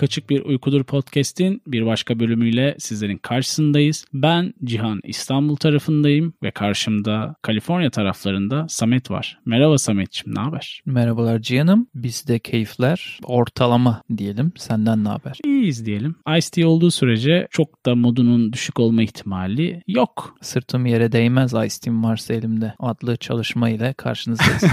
Ufuk Açık Bir Uykudur Podcast'in bir başka bölümüyle sizlerin karşısındayız. Ben Cihan İstanbul tarafındayım ve karşımda Kaliforniya taraflarında Samet var. Merhaba Samet'ciğim ne haber? Merhabalar Cihan'ım. Bizde keyifler ortalama diyelim. Senden ne haber? İyiyiz diyelim. Ice-T olduğu sürece çok da modunun düşük olma ihtimali yok. Sırtım yere değmez Ice-T'm varsa elimde adlı çalışma ile karşınızdayız.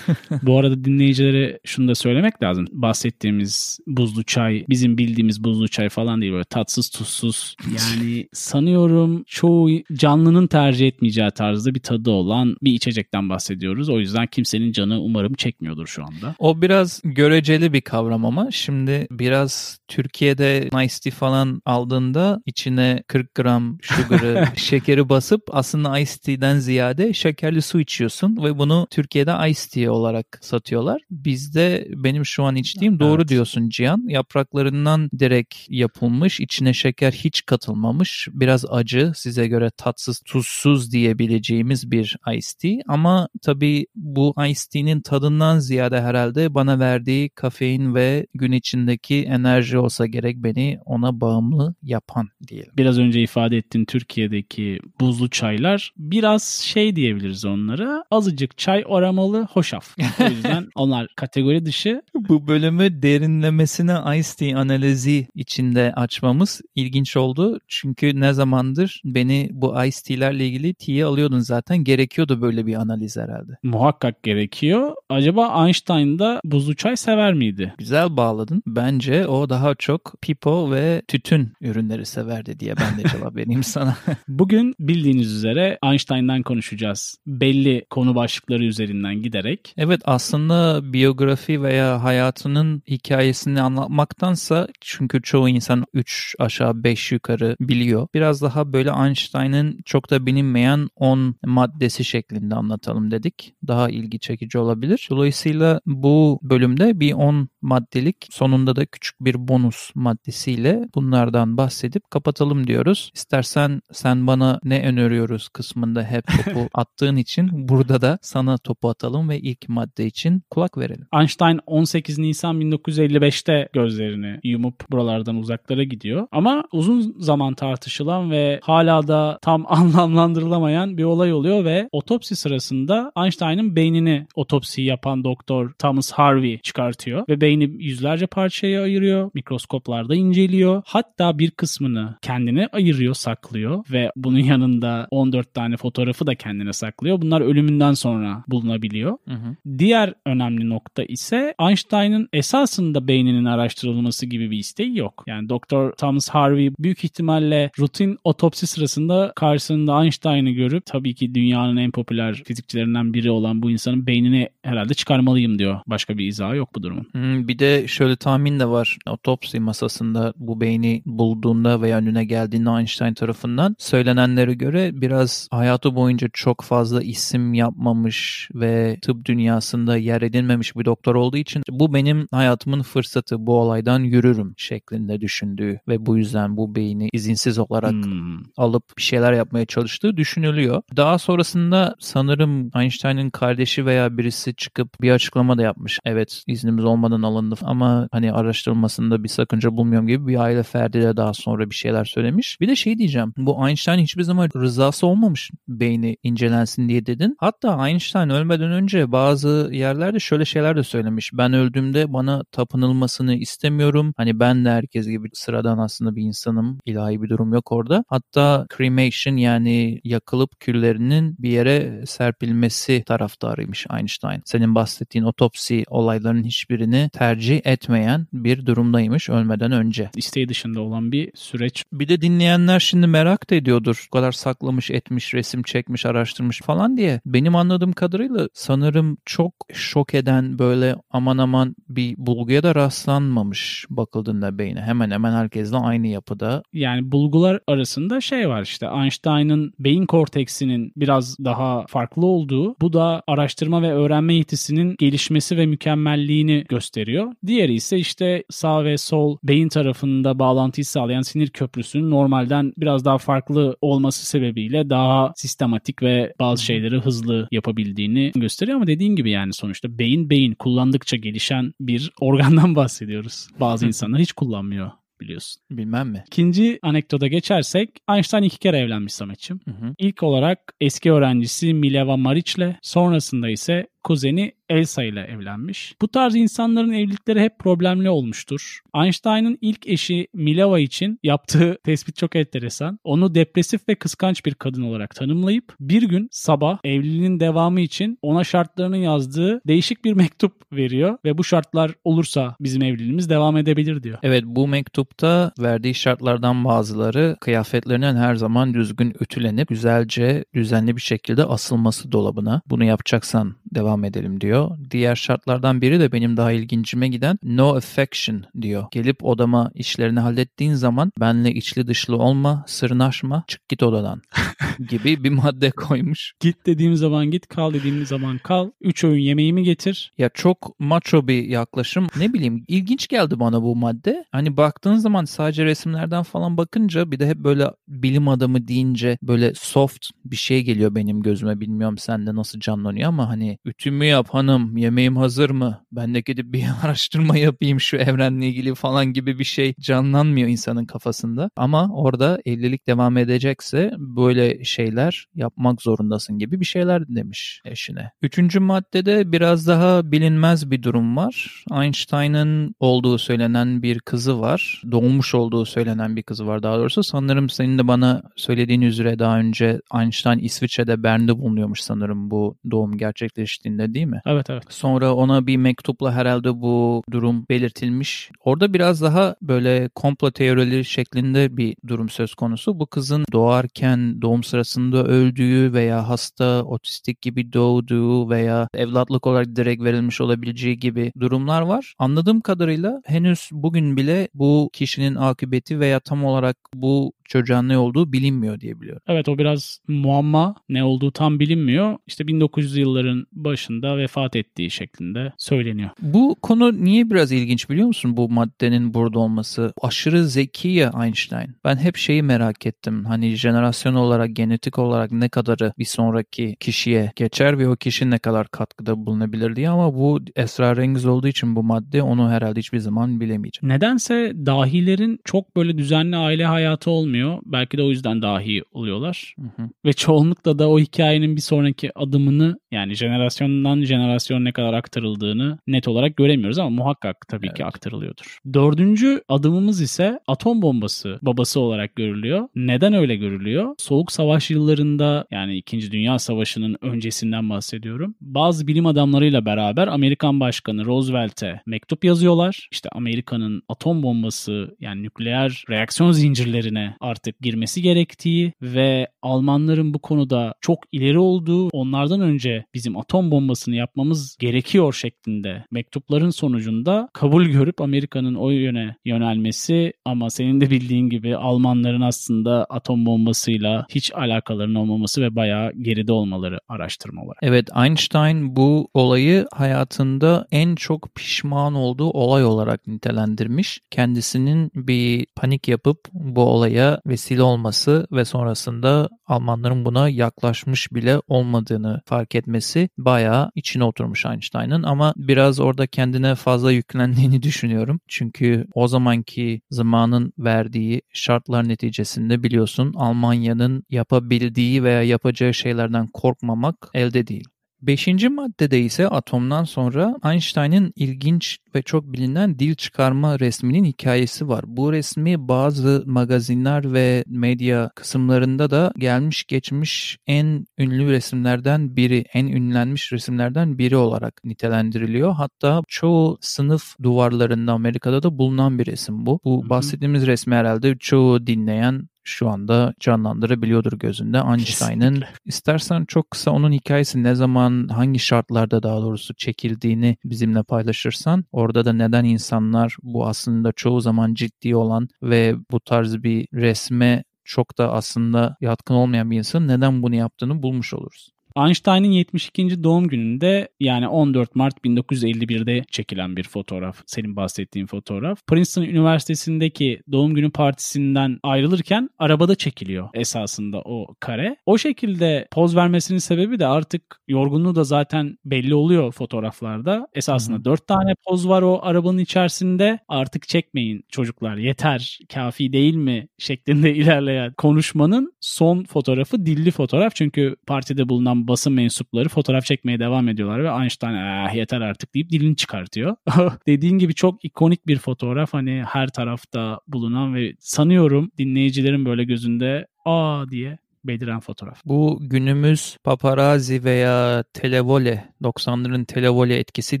Bu arada dinleyicilere şunu da söylemek lazım. Bahsettiğimiz buzlu çay bizim bildiğimiz buzlu çay falan değil böyle tatsız tuzsuz. Yani sanıyorum çoğu canlının tercih etmeyeceği tarzda bir tadı olan bir içecekten bahsediyoruz. O yüzden kimsenin canı umarım çekmiyordur şu anda. O biraz göreceli bir kavram ama şimdi biraz Türkiye'de Nice Tea falan aldığında içine 40 gram sugar'ı, şekeri basıp aslında Ice Tea'den ziyade şekerli su içiyorsun ve bunu Türkiye'de Ice Tea olarak satıyorlar. Bizde benim şu an içtiğim evet. doğru diyorsun Cihan. Yapraklarından direkt yapılmış, içine şeker hiç katılmamış. Biraz acı, size göre tatsız, tuzsuz diyebileceğimiz bir Ice Tea. Ama tabii bu Ice Tea'nin tadından ziyade herhalde bana verdiği kafein ve gün içindeki enerji olsa gerek beni ona bağımlı yapan diyelim. Biraz önce ifade ettiğin Türkiye'deki buzlu çaylar biraz şey diyebiliriz onlara. Azıcık çay aramalı, hoşaf. O yüzden onlar kategori dışı. Bu bölümü derinlemesine Ice Tea analizi içinde açmamız ilginç oldu. Çünkü ne zamandır beni bu Ice Tea'lerle ilgili tea'ye alıyordun zaten. Gerekiyordu böyle bir analiz herhalde. Muhakkak gerekiyor. Acaba Einstein da buzlu çay sever miydi? Güzel bağladın. Bence o daha çok pipo ve tütün ürünleri severdi diye ben de cevap vereyim sana. Bugün bildiğiniz üzere Einstein'dan konuşacağız. Belli konu başlıkları üzerinden giderek. Evet aslında biyografi veya hayatının hikayesini anlatmaktansa çünkü çoğu insan 3 aşağı 5 yukarı biliyor. Biraz daha böyle Einstein'ın çok da bilinmeyen 10 maddesi şeklinde anlatalım dedik. Daha ilgi çekici olabilir. Dolayısıyla bu bölümde bir 10 maddelik sonunda da küçük bir bonus maddesiyle bunlardan bahsedip kapatalım diyoruz. İstersen sen bana ne öneriyoruz kısmında hep topu attığın için burada da sana topu atalım ve ilk madde için kulak verelim. Einstein 18 Nisan 1955'te gözlerini yumup buralardan uzaklara gidiyor. Ama uzun zaman tartışılan ve hala da tam anlamlandırılamayan bir olay oluyor ve otopsi sırasında Einstein'ın beynini otopsi yapan doktor Thomas Harvey çıkartıyor ve beyni yüzlerce parçaya ayırıyor. Mikroskoplarda inceliyor. Hatta bir kısmını kendine ayırıyor, saklıyor ve bunun yanında 14 tane fotoğrafı da kendine saklıyor. Bunlar ölümünden sonra bulunabiliyor. Hı hı. Diğer önemli nokta ise Einstein'ın esasında beyninin araştırılması gibi bir isteği yok. Yani Doktor Thomas Harvey büyük ihtimalle rutin otopsi sırasında karşısında Einstein'ı görüp tabii ki dünyanın en popüler fizikçilerinden biri olan bu insanın beynini herhalde çıkarmalıyım diyor. Başka bir izahı yok bu durumun. Hmm, bir de şöyle tahmin de var. Otopsi masasında bu beyni bulduğunda veya önüne geldiğinde Einstein tarafından söylenenlere göre biraz hayatı boyunca çok fazla isim yapmamış ve tıp dünyasında yer edinmemiş bir doktor olduğu için bu benim hayatımın fırsatı bu olaydan yürürüm şeklinde düşündüğü ve bu yüzden bu beyni izinsiz olarak hmm. alıp bir şeyler yapmaya çalıştığı düşünülüyor. Daha sonrasında sanırım Einstein'ın kardeşi veya birisi çıkıp bir açıklama da yapmış. Evet iznimiz olmadan alındı ama hani araştırılmasında bir sakınca bulmuyorum gibi bir aile ferdi de daha sonra bir şeyler söylemiş. Bir de şey diyeceğim. Bu Einstein hiçbir zaman rızası olmamış beyni incelensin diye dedin. Hatta Einstein ölmeden önce bazı yerlerde şöyle şeyler de söylemiş. Ben öldüğümde bana tapınılmasını istemiyorum. Hani ben de herkes gibi sıradan aslında bir insanım. İlahi bir durum yok orada. Hatta cremation yani yakılıp küllerinin bir yere serpilmesi taraftarıymış Einstein. Senin bahsettiğin otopsi olaylarının hiçbirini tercih etmeyen bir durumdaymış ölmeden önce. İsteği dışında olan bir süreç. Bir de dinleyenler şimdi merak da ediyordur. Bu kadar saklamış, etmiş, resim çekmiş, araştırmış falan diye. Benim anladığım kadarıyla sanırım çok şok eden böyle aman aman bir bulguya da rastlanmamış bakıldığında beyne. Hemen hemen herkesle aynı yapıda. Yani bulgular arasında şey var işte Einstein'ın beyin korteksinin biraz daha farklı olduğu bu da araştırma ve öğrenme yetisinin gelişmesi ve mükemmelliğini gösteriyor. Diğeri ise işte sağ ve sol beyin tarafında bağlantıyı sağlayan sinir köprüsünün normalden biraz daha farklı olması sebebiyle daha sistematik ve bazı şeyleri hızlı yapabildiğini gösteriyor ama dediğin gibi yani sonuçta beyin beyin kullandıkça gelişen bir organdan bahsediyoruz. Bazı insanlar hiç kullanmıyor biliyorsun. Bilmem mi? İkinci anekdota geçersek Einstein iki kere evlenmiş Samet'ciğim. İlk olarak eski öğrencisi Mileva Marić'le sonrasında ise kuzeni Elsa ile evlenmiş. Bu tarz insanların evlilikleri hep problemli olmuştur. Einstein'ın ilk eşi Mileva için yaptığı tespit çok enteresan. Onu depresif ve kıskanç bir kadın olarak tanımlayıp bir gün sabah evliliğinin devamı için ona şartlarını yazdığı değişik bir mektup veriyor ve bu şartlar olursa bizim evliliğimiz devam edebilir diyor. Evet bu mektupta verdiği şartlardan bazıları kıyafetlerinin her zaman düzgün ütülenip güzelce düzenli bir şekilde asılması dolabına. Bunu yapacaksan devam edelim diyor. Diğer şartlardan biri de benim daha ilgincime giden no affection diyor. Gelip odama işlerini hallettiğin zaman benle içli dışlı olma, sırnaşma, çık git odadan gibi bir madde koymuş. Git dediğim zaman git, kal dediğim zaman kal. Üç öğün yemeğimi getir. Ya çok macho bir yaklaşım. Ne bileyim ilginç geldi bana bu madde. Hani baktığın zaman sadece resimlerden falan bakınca bir de hep böyle bilim adamı deyince böyle soft bir şey geliyor benim gözüme. Bilmiyorum sende nasıl canlanıyor ama hani ütümü yap hanım, yemeğim hazır mı? Ben de gidip bir araştırma yapayım şu evrenle ilgili falan gibi bir şey canlanmıyor insanın kafasında. Ama orada evlilik devam edecekse böyle şeyler yapmak zorundasın gibi bir şeyler demiş eşine. Üçüncü maddede biraz daha bilinmez bir durum var. Einstein'ın olduğu söylenen bir kızı var. Doğmuş olduğu söylenen bir kızı var daha doğrusu. Sanırım senin de bana söylediğin üzere daha önce Einstein İsviçre'de Bern'de bulunuyormuş sanırım bu doğum gerçekleştiğinde değil mi? Evet evet. Sonra ona bir mektupla herhalde bu durum belirtilmiş. Orada biraz daha böyle komplo teorileri şeklinde bir durum söz konusu. Bu kızın doğarken doğum sırasında öldüğü veya hasta, otistik gibi doğduğu veya evlatlık olarak direkt verilmiş olabileceği gibi durumlar var. Anladığım kadarıyla henüz bugün bile bu kişinin akıbeti veya tam olarak bu çocuğun ne olduğu bilinmiyor diye biliyorum. Evet o biraz muamma ne olduğu tam bilinmiyor. İşte 1900 yılların başında vefat ettiği şeklinde söyleniyor. Bu konu niye biraz ilginç biliyor musun bu maddenin burada olması? Aşırı zeki ya Einstein. Ben hep şeyi merak ettim. Hani jenerasyon olarak, genetik olarak ne kadarı bir sonraki kişiye geçer ve o kişi ne kadar katkıda bulunabilir diye ama bu esrarengiz olduğu için bu madde onu herhalde hiçbir zaman bilemeyeceğim. Nedense dahilerin çok böyle düzenli aile hayatı olmuyor. Belki de o yüzden dahi oluyorlar. Hı hı. Ve çoğunlukla da o hikayenin bir sonraki adımını yani jenerasyondan jenerasyona ne kadar aktarıldığını net olarak göremiyoruz ama muhakkak tabii ki Evet. aktarılıyordur. Dördüncü adımımız ise atom bombası babası olarak görülüyor. Neden öyle görülüyor? Soğuk Savaş yıllarında yani 2. Dünya Savaşı'nın öncesinden bahsediyorum. Bazı bilim adamlarıyla beraber Amerikan Başkanı Roosevelt'e mektup yazıyorlar. İşte Amerika'nın atom bombası yani nükleer reaksiyon zincirlerine artık girmesi gerektiği ve Almanların bu konuda çok ileri olduğu, onlardan önce bizim atom bombasını yapmamız gerekiyor şeklinde mektupların sonucunda kabul görüp Amerika'nın o yöne yönelmesi ama senin de bildiğin gibi Almanların aslında atom bombasıyla hiç alakalarının olmaması ve bayağı geride olmaları araştırma olarak. Evet Einstein bu olayı hayatında en çok pişman olduğu olay olarak nitelendirmiş. Kendisinin bir panik yapıp bu olaya vesile olması ve sonrasında Almanların buna yaklaşmış bile olmadığını fark etmesi bayağı içine oturmuş Einstein'ın ama biraz orada kendine fazla yüklendiğini düşünüyorum. Çünkü o zamanki zamanın verdiği şartlar neticesinde biliyorsun Almanya'nın yapabildiği veya yapacağı şeylerden korkmamak elde değil. Beşinci maddede ise atomdan sonra Einstein'ın ilginç ve çok bilinen dil çıkarma resminin hikayesi var. Bu resmi bazı magazinler ve medya kısımlarında da gelmiş geçmiş en ünlü resimlerden biri, en ünlenmiş resimlerden biri olarak nitelendiriliyor. Hatta çoğu sınıf duvarlarında Amerika'da da bulunan bir resim bu. Bu bahsettiğimiz resmi herhalde çoğu dinleyen şu anda canlandırabiliyordur gözünde Einstein'ın. İstersen çok kısa onun hikayesi ne zaman hangi şartlarda daha doğrusu çekildiğini bizimle paylaşırsan orada da neden insanlar bu aslında çoğu zaman ciddi olan ve bu tarz bir resme çok da aslında yatkın olmayan bir insan neden bunu yaptığını bulmuş oluruz. Einstein'ın 72. doğum gününde yani 14 Mart 1951'de çekilen bir fotoğraf. Senin bahsettiğin fotoğraf. Princeton Üniversitesi'ndeki doğum günü partisinden ayrılırken arabada çekiliyor esasında o kare. O şekilde poz vermesinin sebebi de artık yorgunluğu da zaten belli oluyor fotoğraflarda. Esasında Hı-hı. 4 tane poz var o arabanın içerisinde. Artık çekmeyin çocuklar yeter kafi değil mi şeklinde ilerleyen konuşmanın son fotoğrafı dilli fotoğraf. Çünkü partide bulunan basın mensupları fotoğraf çekmeye devam ediyorlar ve Einstein ah, yeter artık deyip dilini çıkartıyor. Dediğin gibi çok ikonik bir fotoğraf hani her tarafta bulunan ve sanıyorum dinleyicilerin böyle gözünde aa diye beliren fotoğraf. Bu günümüz paparazzi veya televole, 90'ların televole etkisi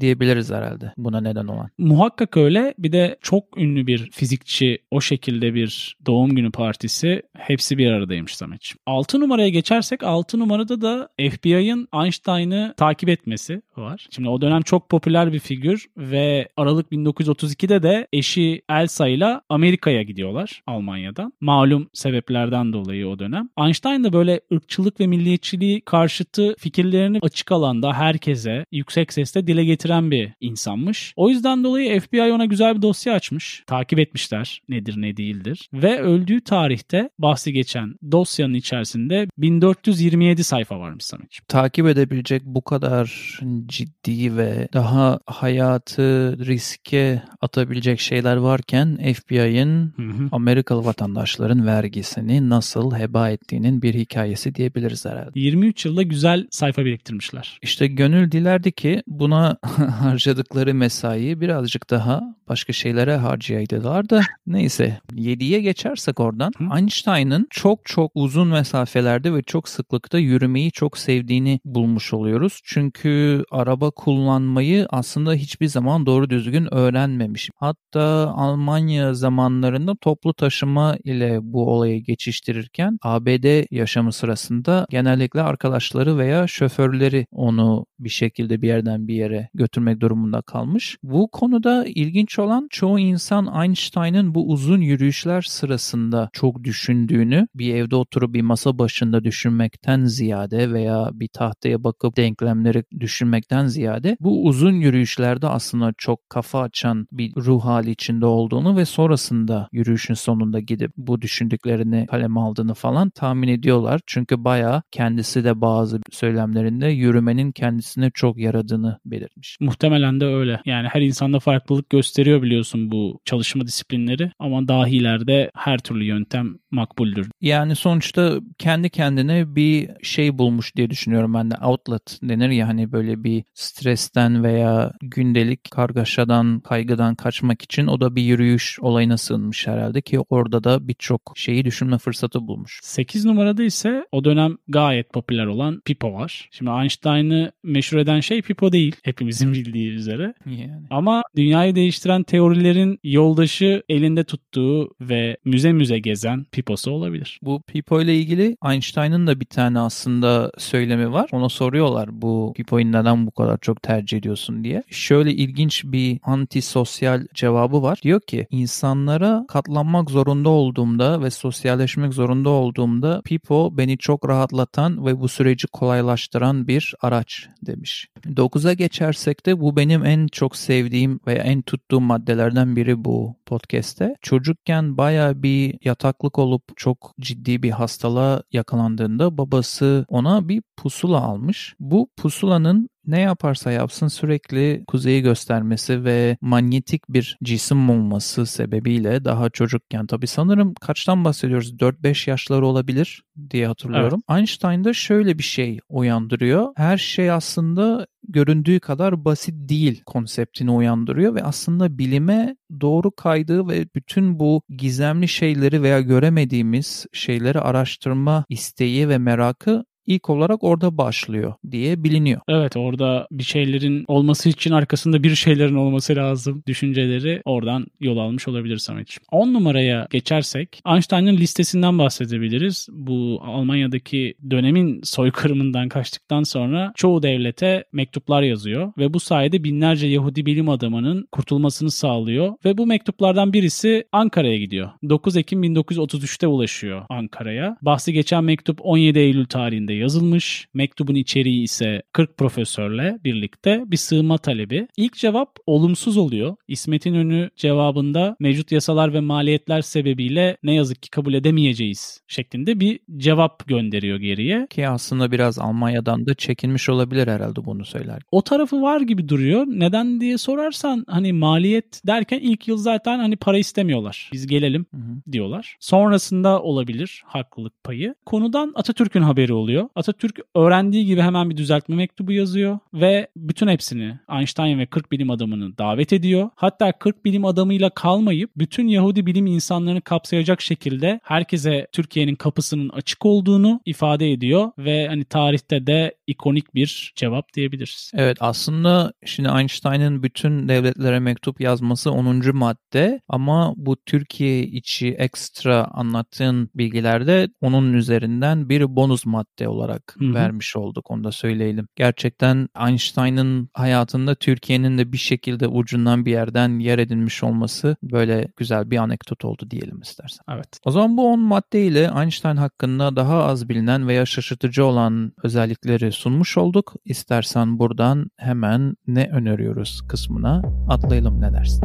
diyebiliriz herhalde buna neden olan. Muhakkak öyle. Bir de çok ünlü bir fizikçi o şekilde bir doğum günü partisi hepsi bir aradaymış Samet'ciğim. 6 numaraya geçersek 6 numarada da FBI'ın Einstein'ı takip etmesi var. Şimdi o dönem çok popüler bir figür ve Aralık 1932'de de eşi Elsa ile Amerika'ya gidiyorlar Almanya'dan. Malum sebeplerden dolayı o dönem. Einstein Einstein da böyle ırkçılık ve milliyetçiliği karşıtı fikirlerini açık alanda herkese yüksek sesle dile getiren bir insanmış. O yüzden dolayı FBI ona güzel bir dosya açmış. Takip etmişler nedir ne değildir. Ve öldüğü tarihte bahsi geçen dosyanın içerisinde 1427 sayfa varmış Samet'ciğim. Takip edebilecek bu kadar ciddi ve daha hayatı riske atabilecek şeyler varken FBI'ın Amerikalı vatandaşların vergisini nasıl heba ettiğinin bir hikayesi diyebiliriz herhalde. 23 yılda güzel sayfa biriktirmişler. İşte gönül dilerdi ki buna harcadıkları mesaiyi birazcık daha başka şeylere harcayaydılar da neyse 7'ye geçersek oradan Hı? Einstein'ın çok çok uzun mesafelerde ve çok sıklıkta yürümeyi çok sevdiğini bulmuş oluyoruz. Çünkü araba kullanmayı aslında hiçbir zaman doğru düzgün öğrenmemiş. Hatta Almanya zamanlarında toplu taşıma ile bu olayı geçiştirirken ABD yaşamı sırasında genellikle arkadaşları veya şoförleri onu bir şekilde bir yerden bir yere götürmek durumunda kalmış. Bu konuda ilginç olan çoğu insan Einstein'ın bu uzun yürüyüşler sırasında çok düşündüğünü bir evde oturup bir masa başında düşünmekten ziyade veya bir tahtaya bakıp denklemleri düşünmekten ziyade bu uzun yürüyüşlerde aslında çok kafa açan bir ruh hali içinde olduğunu ve sonrasında yürüyüşün sonunda gidip bu düşündüklerini kaleme aldığını falan tahmin ediyorlar. Çünkü bayağı kendisi de bazı söylemlerinde yürümenin kendisine çok yaradığını belirtmiş. Muhtemelen de öyle. Yani her insanda farklılık gösteriyor biliyorsun bu çalışma disiplinleri ama dahilerde her türlü yöntem makbuldür. Yani sonuçta kendi kendine bir şey bulmuş diye düşünüyorum ben de. Outlet denir ya hani böyle bir stresten veya gündelik kargaşadan, kaygıdan kaçmak için o da bir yürüyüş olayına sığınmış herhalde ki orada da birçok şeyi düşünme fırsatı bulmuş. 8 numarada ise o dönem gayet popüler olan Pipo var. Şimdi Einstein'ı meşhur eden şey Pipo değil hepimizin bildiği üzere. Yani. Ama dünyayı değiştiren teorilerin yoldaşı elinde tuttuğu ve müze müze gezen Pipo'su olabilir. Bu Pipo ile ilgili Einstein'ın da bir tane aslında söylemi var. Ona soruyorlar bu Pipo'yu neden bu kadar çok tercih ediyorsun diye. Şöyle ilginç bir antisosyal cevabı var. Diyor ki insanlara katlanmak zorunda olduğumda ve sosyalleşmek zorunda olduğumda Pipo beni çok rahatlatan ve bu süreci kolaylaştıran bir araç demiş. 9'a geçersek de bu benim en çok sevdiğim ve en tuttuğum maddelerden biri bu podcast'te. Çocukken baya bir yataklık olup çok ciddi bir hastalığa yakalandığında babası ona bir pusula almış. Bu pusulanın ne yaparsa yapsın sürekli kuzeyi göstermesi ve manyetik bir cisim olması sebebiyle daha çocukken tabi sanırım kaçtan bahsediyoruz 4-5 yaşları olabilir diye hatırlıyorum. Evet. Einstein'da şöyle bir şey uyandırıyor. Her şey aslında göründüğü kadar basit değil konseptini uyandırıyor ve aslında bilime doğru kaydığı ve bütün bu gizemli şeyleri veya göremediğimiz şeyleri araştırma isteği ve merakı ilk olarak orada başlıyor diye biliniyor. Evet orada bir şeylerin olması için arkasında bir şeylerin olması lazım düşünceleri oradan yol almış olabilir Samet'ciğim. 10 numaraya geçersek Einstein'ın listesinden bahsedebiliriz. Bu Almanya'daki dönemin soykırımından kaçtıktan sonra çoğu devlete mektuplar yazıyor ve bu sayede binlerce Yahudi bilim adamının kurtulmasını sağlıyor ve bu mektuplardan birisi Ankara'ya gidiyor. 9 Ekim 1933'te ulaşıyor Ankara'ya. Bahsi geçen mektup 17 Eylül tarihinde dilinde yazılmış. Mektubun içeriği ise 40 profesörle birlikte bir sığınma talebi. İlk cevap olumsuz oluyor. İsmet İnönü cevabında mevcut yasalar ve maliyetler sebebiyle ne yazık ki kabul edemeyeceğiz şeklinde bir cevap gönderiyor geriye. Ki aslında biraz Almanya'dan da çekinmiş olabilir herhalde bunu söyler. O tarafı var gibi duruyor. Neden diye sorarsan hani maliyet derken ilk yıl zaten hani para istemiyorlar. Biz gelelim Hı hı. diyorlar. Sonrasında olabilir haklılık payı. Konudan Atatürk'ün haberi oluyor. Atatürk öğrendiği gibi hemen bir düzeltme mektubu yazıyor ve bütün hepsini Einstein ve 40 bilim adamını davet ediyor. Hatta 40 bilim adamıyla kalmayıp bütün Yahudi bilim insanlarını kapsayacak şekilde herkese Türkiye'nin kapısının açık olduğunu ifade ediyor ve hani tarihte de ikonik bir cevap diyebiliriz. Evet aslında şimdi Einstein'ın bütün devletlere mektup yazması 10. madde ama bu Türkiye içi ekstra anlattığın bilgilerde onun üzerinden bir bonus madde olarak Hı hı. vermiş olduk onu da söyleyelim. Gerçekten Einstein'ın hayatında Türkiye'nin de bir şekilde ucundan bir yerden yer edinmiş olması böyle güzel bir anekdot oldu diyelim istersen. Evet. O zaman bu 10 madde ile Einstein hakkında daha az bilinen veya şaşırtıcı olan özellikleri sunmuş olduk. İstersen buradan hemen ne öneriyoruz kısmına atlayalım ne dersin?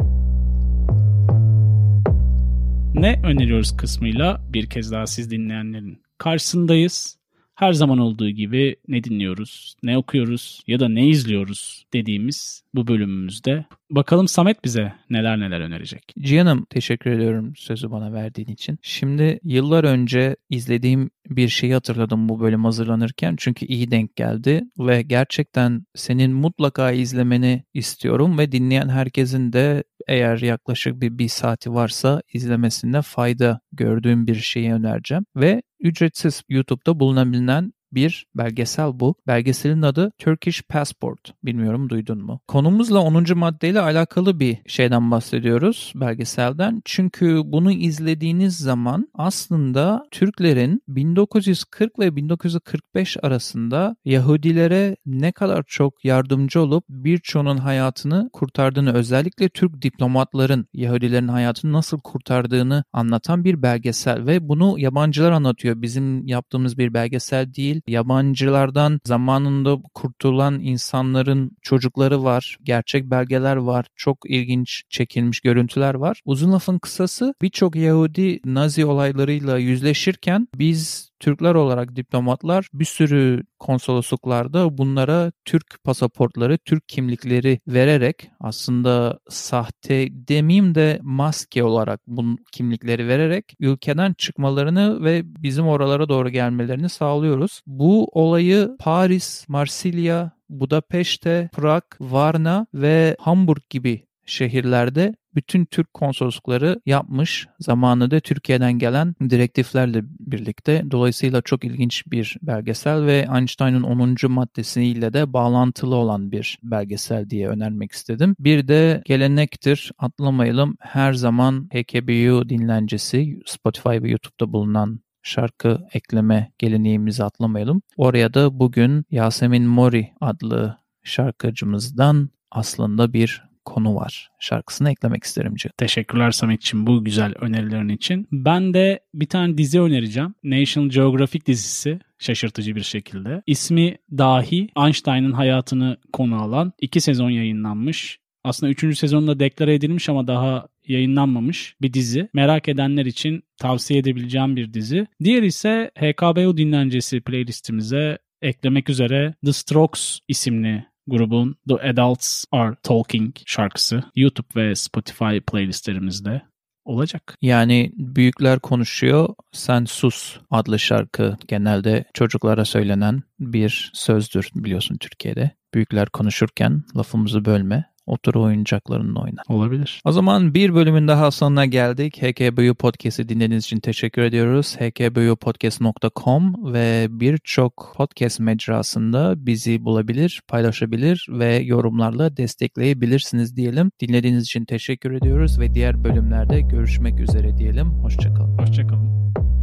Ne öneriyoruz kısmıyla bir kez daha siz dinleyenlerin karşısındayız. Her zaman olduğu gibi ne dinliyoruz, ne okuyoruz ya da ne izliyoruz dediğimiz bu bölümümüzde. Bakalım Samet bize neler neler önerecek. Cihan'ım teşekkür ediyorum sözü bana verdiğin için. Şimdi yıllar önce izlediğim bir şeyi hatırladım bu bölüm hazırlanırken. Çünkü iyi denk geldi ve gerçekten senin mutlaka izlemeni istiyorum ve dinleyen herkesin de eğer yaklaşık bir, bir saati varsa izlemesinde fayda gördüğüm bir şeyi önereceğim. Ve ücretsiz YouTube'da bulunabilen bir belgesel bu. Belgeselin adı Turkish Passport. Bilmiyorum duydun mu? Konumuzla 10. maddeyle alakalı bir şeyden bahsediyoruz belgeselden. Çünkü bunu izlediğiniz zaman aslında Türklerin 1940 ve 1945 arasında Yahudilere ne kadar çok yardımcı olup birçoğunun hayatını kurtardığını özellikle Türk diplomatların Yahudilerin hayatını nasıl kurtardığını anlatan bir belgesel ve bunu yabancılar anlatıyor. Bizim yaptığımız bir belgesel değil. Yabancılardan zamanında kurtulan insanların çocukları var. Gerçek belgeler var. Çok ilginç çekilmiş görüntüler var. Uzun lafın kısası birçok Yahudi Nazi olaylarıyla yüzleşirken biz Türkler olarak diplomatlar bir sürü konsolosluklarda bunlara Türk pasaportları, Türk kimlikleri vererek aslında sahte demeyeyim de maske olarak bu kimlikleri vererek ülkeden çıkmalarını ve bizim oralara doğru gelmelerini sağlıyoruz. Bu olayı Paris, Marsilya, Budapeşte, Prag, Varna ve Hamburg gibi şehirlerde bütün Türk konsoloslukları yapmış. Zamanında Türkiye'den gelen direktiflerle birlikte. Dolayısıyla çok ilginç bir belgesel ve Einstein'ın 10. maddesiyle de bağlantılı olan bir belgesel diye önermek istedim. Bir de gelenektir atlamayalım her zaman HKBU dinlencesi Spotify ve YouTube'da bulunan şarkı ekleme geleneğimizi atlamayalım. Oraya da bugün Yasemin Mori adlı şarkıcımızdan aslında bir konu var. Şarkısını eklemek isterim Cihan. Teşekkürler Samet'ciğim bu güzel önerilerin için. Ben de bir tane dizi önereceğim. National Geographic dizisi şaşırtıcı bir şekilde. İsmi dahi Einstein'ın hayatını konu alan iki sezon yayınlanmış. Aslında üçüncü sezonunda deklare edilmiş ama daha yayınlanmamış bir dizi. Merak edenler için tavsiye edebileceğim bir dizi. Diğer ise HKBU dinlencesi playlistimize eklemek üzere The Strokes isimli grubun The Adults Are Talking şarkısı YouTube ve Spotify playlistlerimizde olacak. Yani büyükler konuşuyor, sen sus adlı şarkı genelde çocuklara söylenen bir sözdür biliyorsun Türkiye'de. Büyükler konuşurken lafımızı bölme, otur oyuncaklarınla oyna. Olabilir. O zaman bir bölümün daha sonuna geldik. HKBU Podcast'i dinlediğiniz için teşekkür ediyoruz. hkbupodcast.com ve birçok podcast mecrasında bizi bulabilir, paylaşabilir ve yorumlarla destekleyebilirsiniz diyelim. Dinlediğiniz için teşekkür ediyoruz ve diğer bölümlerde görüşmek üzere diyelim. Hoşçakalın. Hoşçakalın.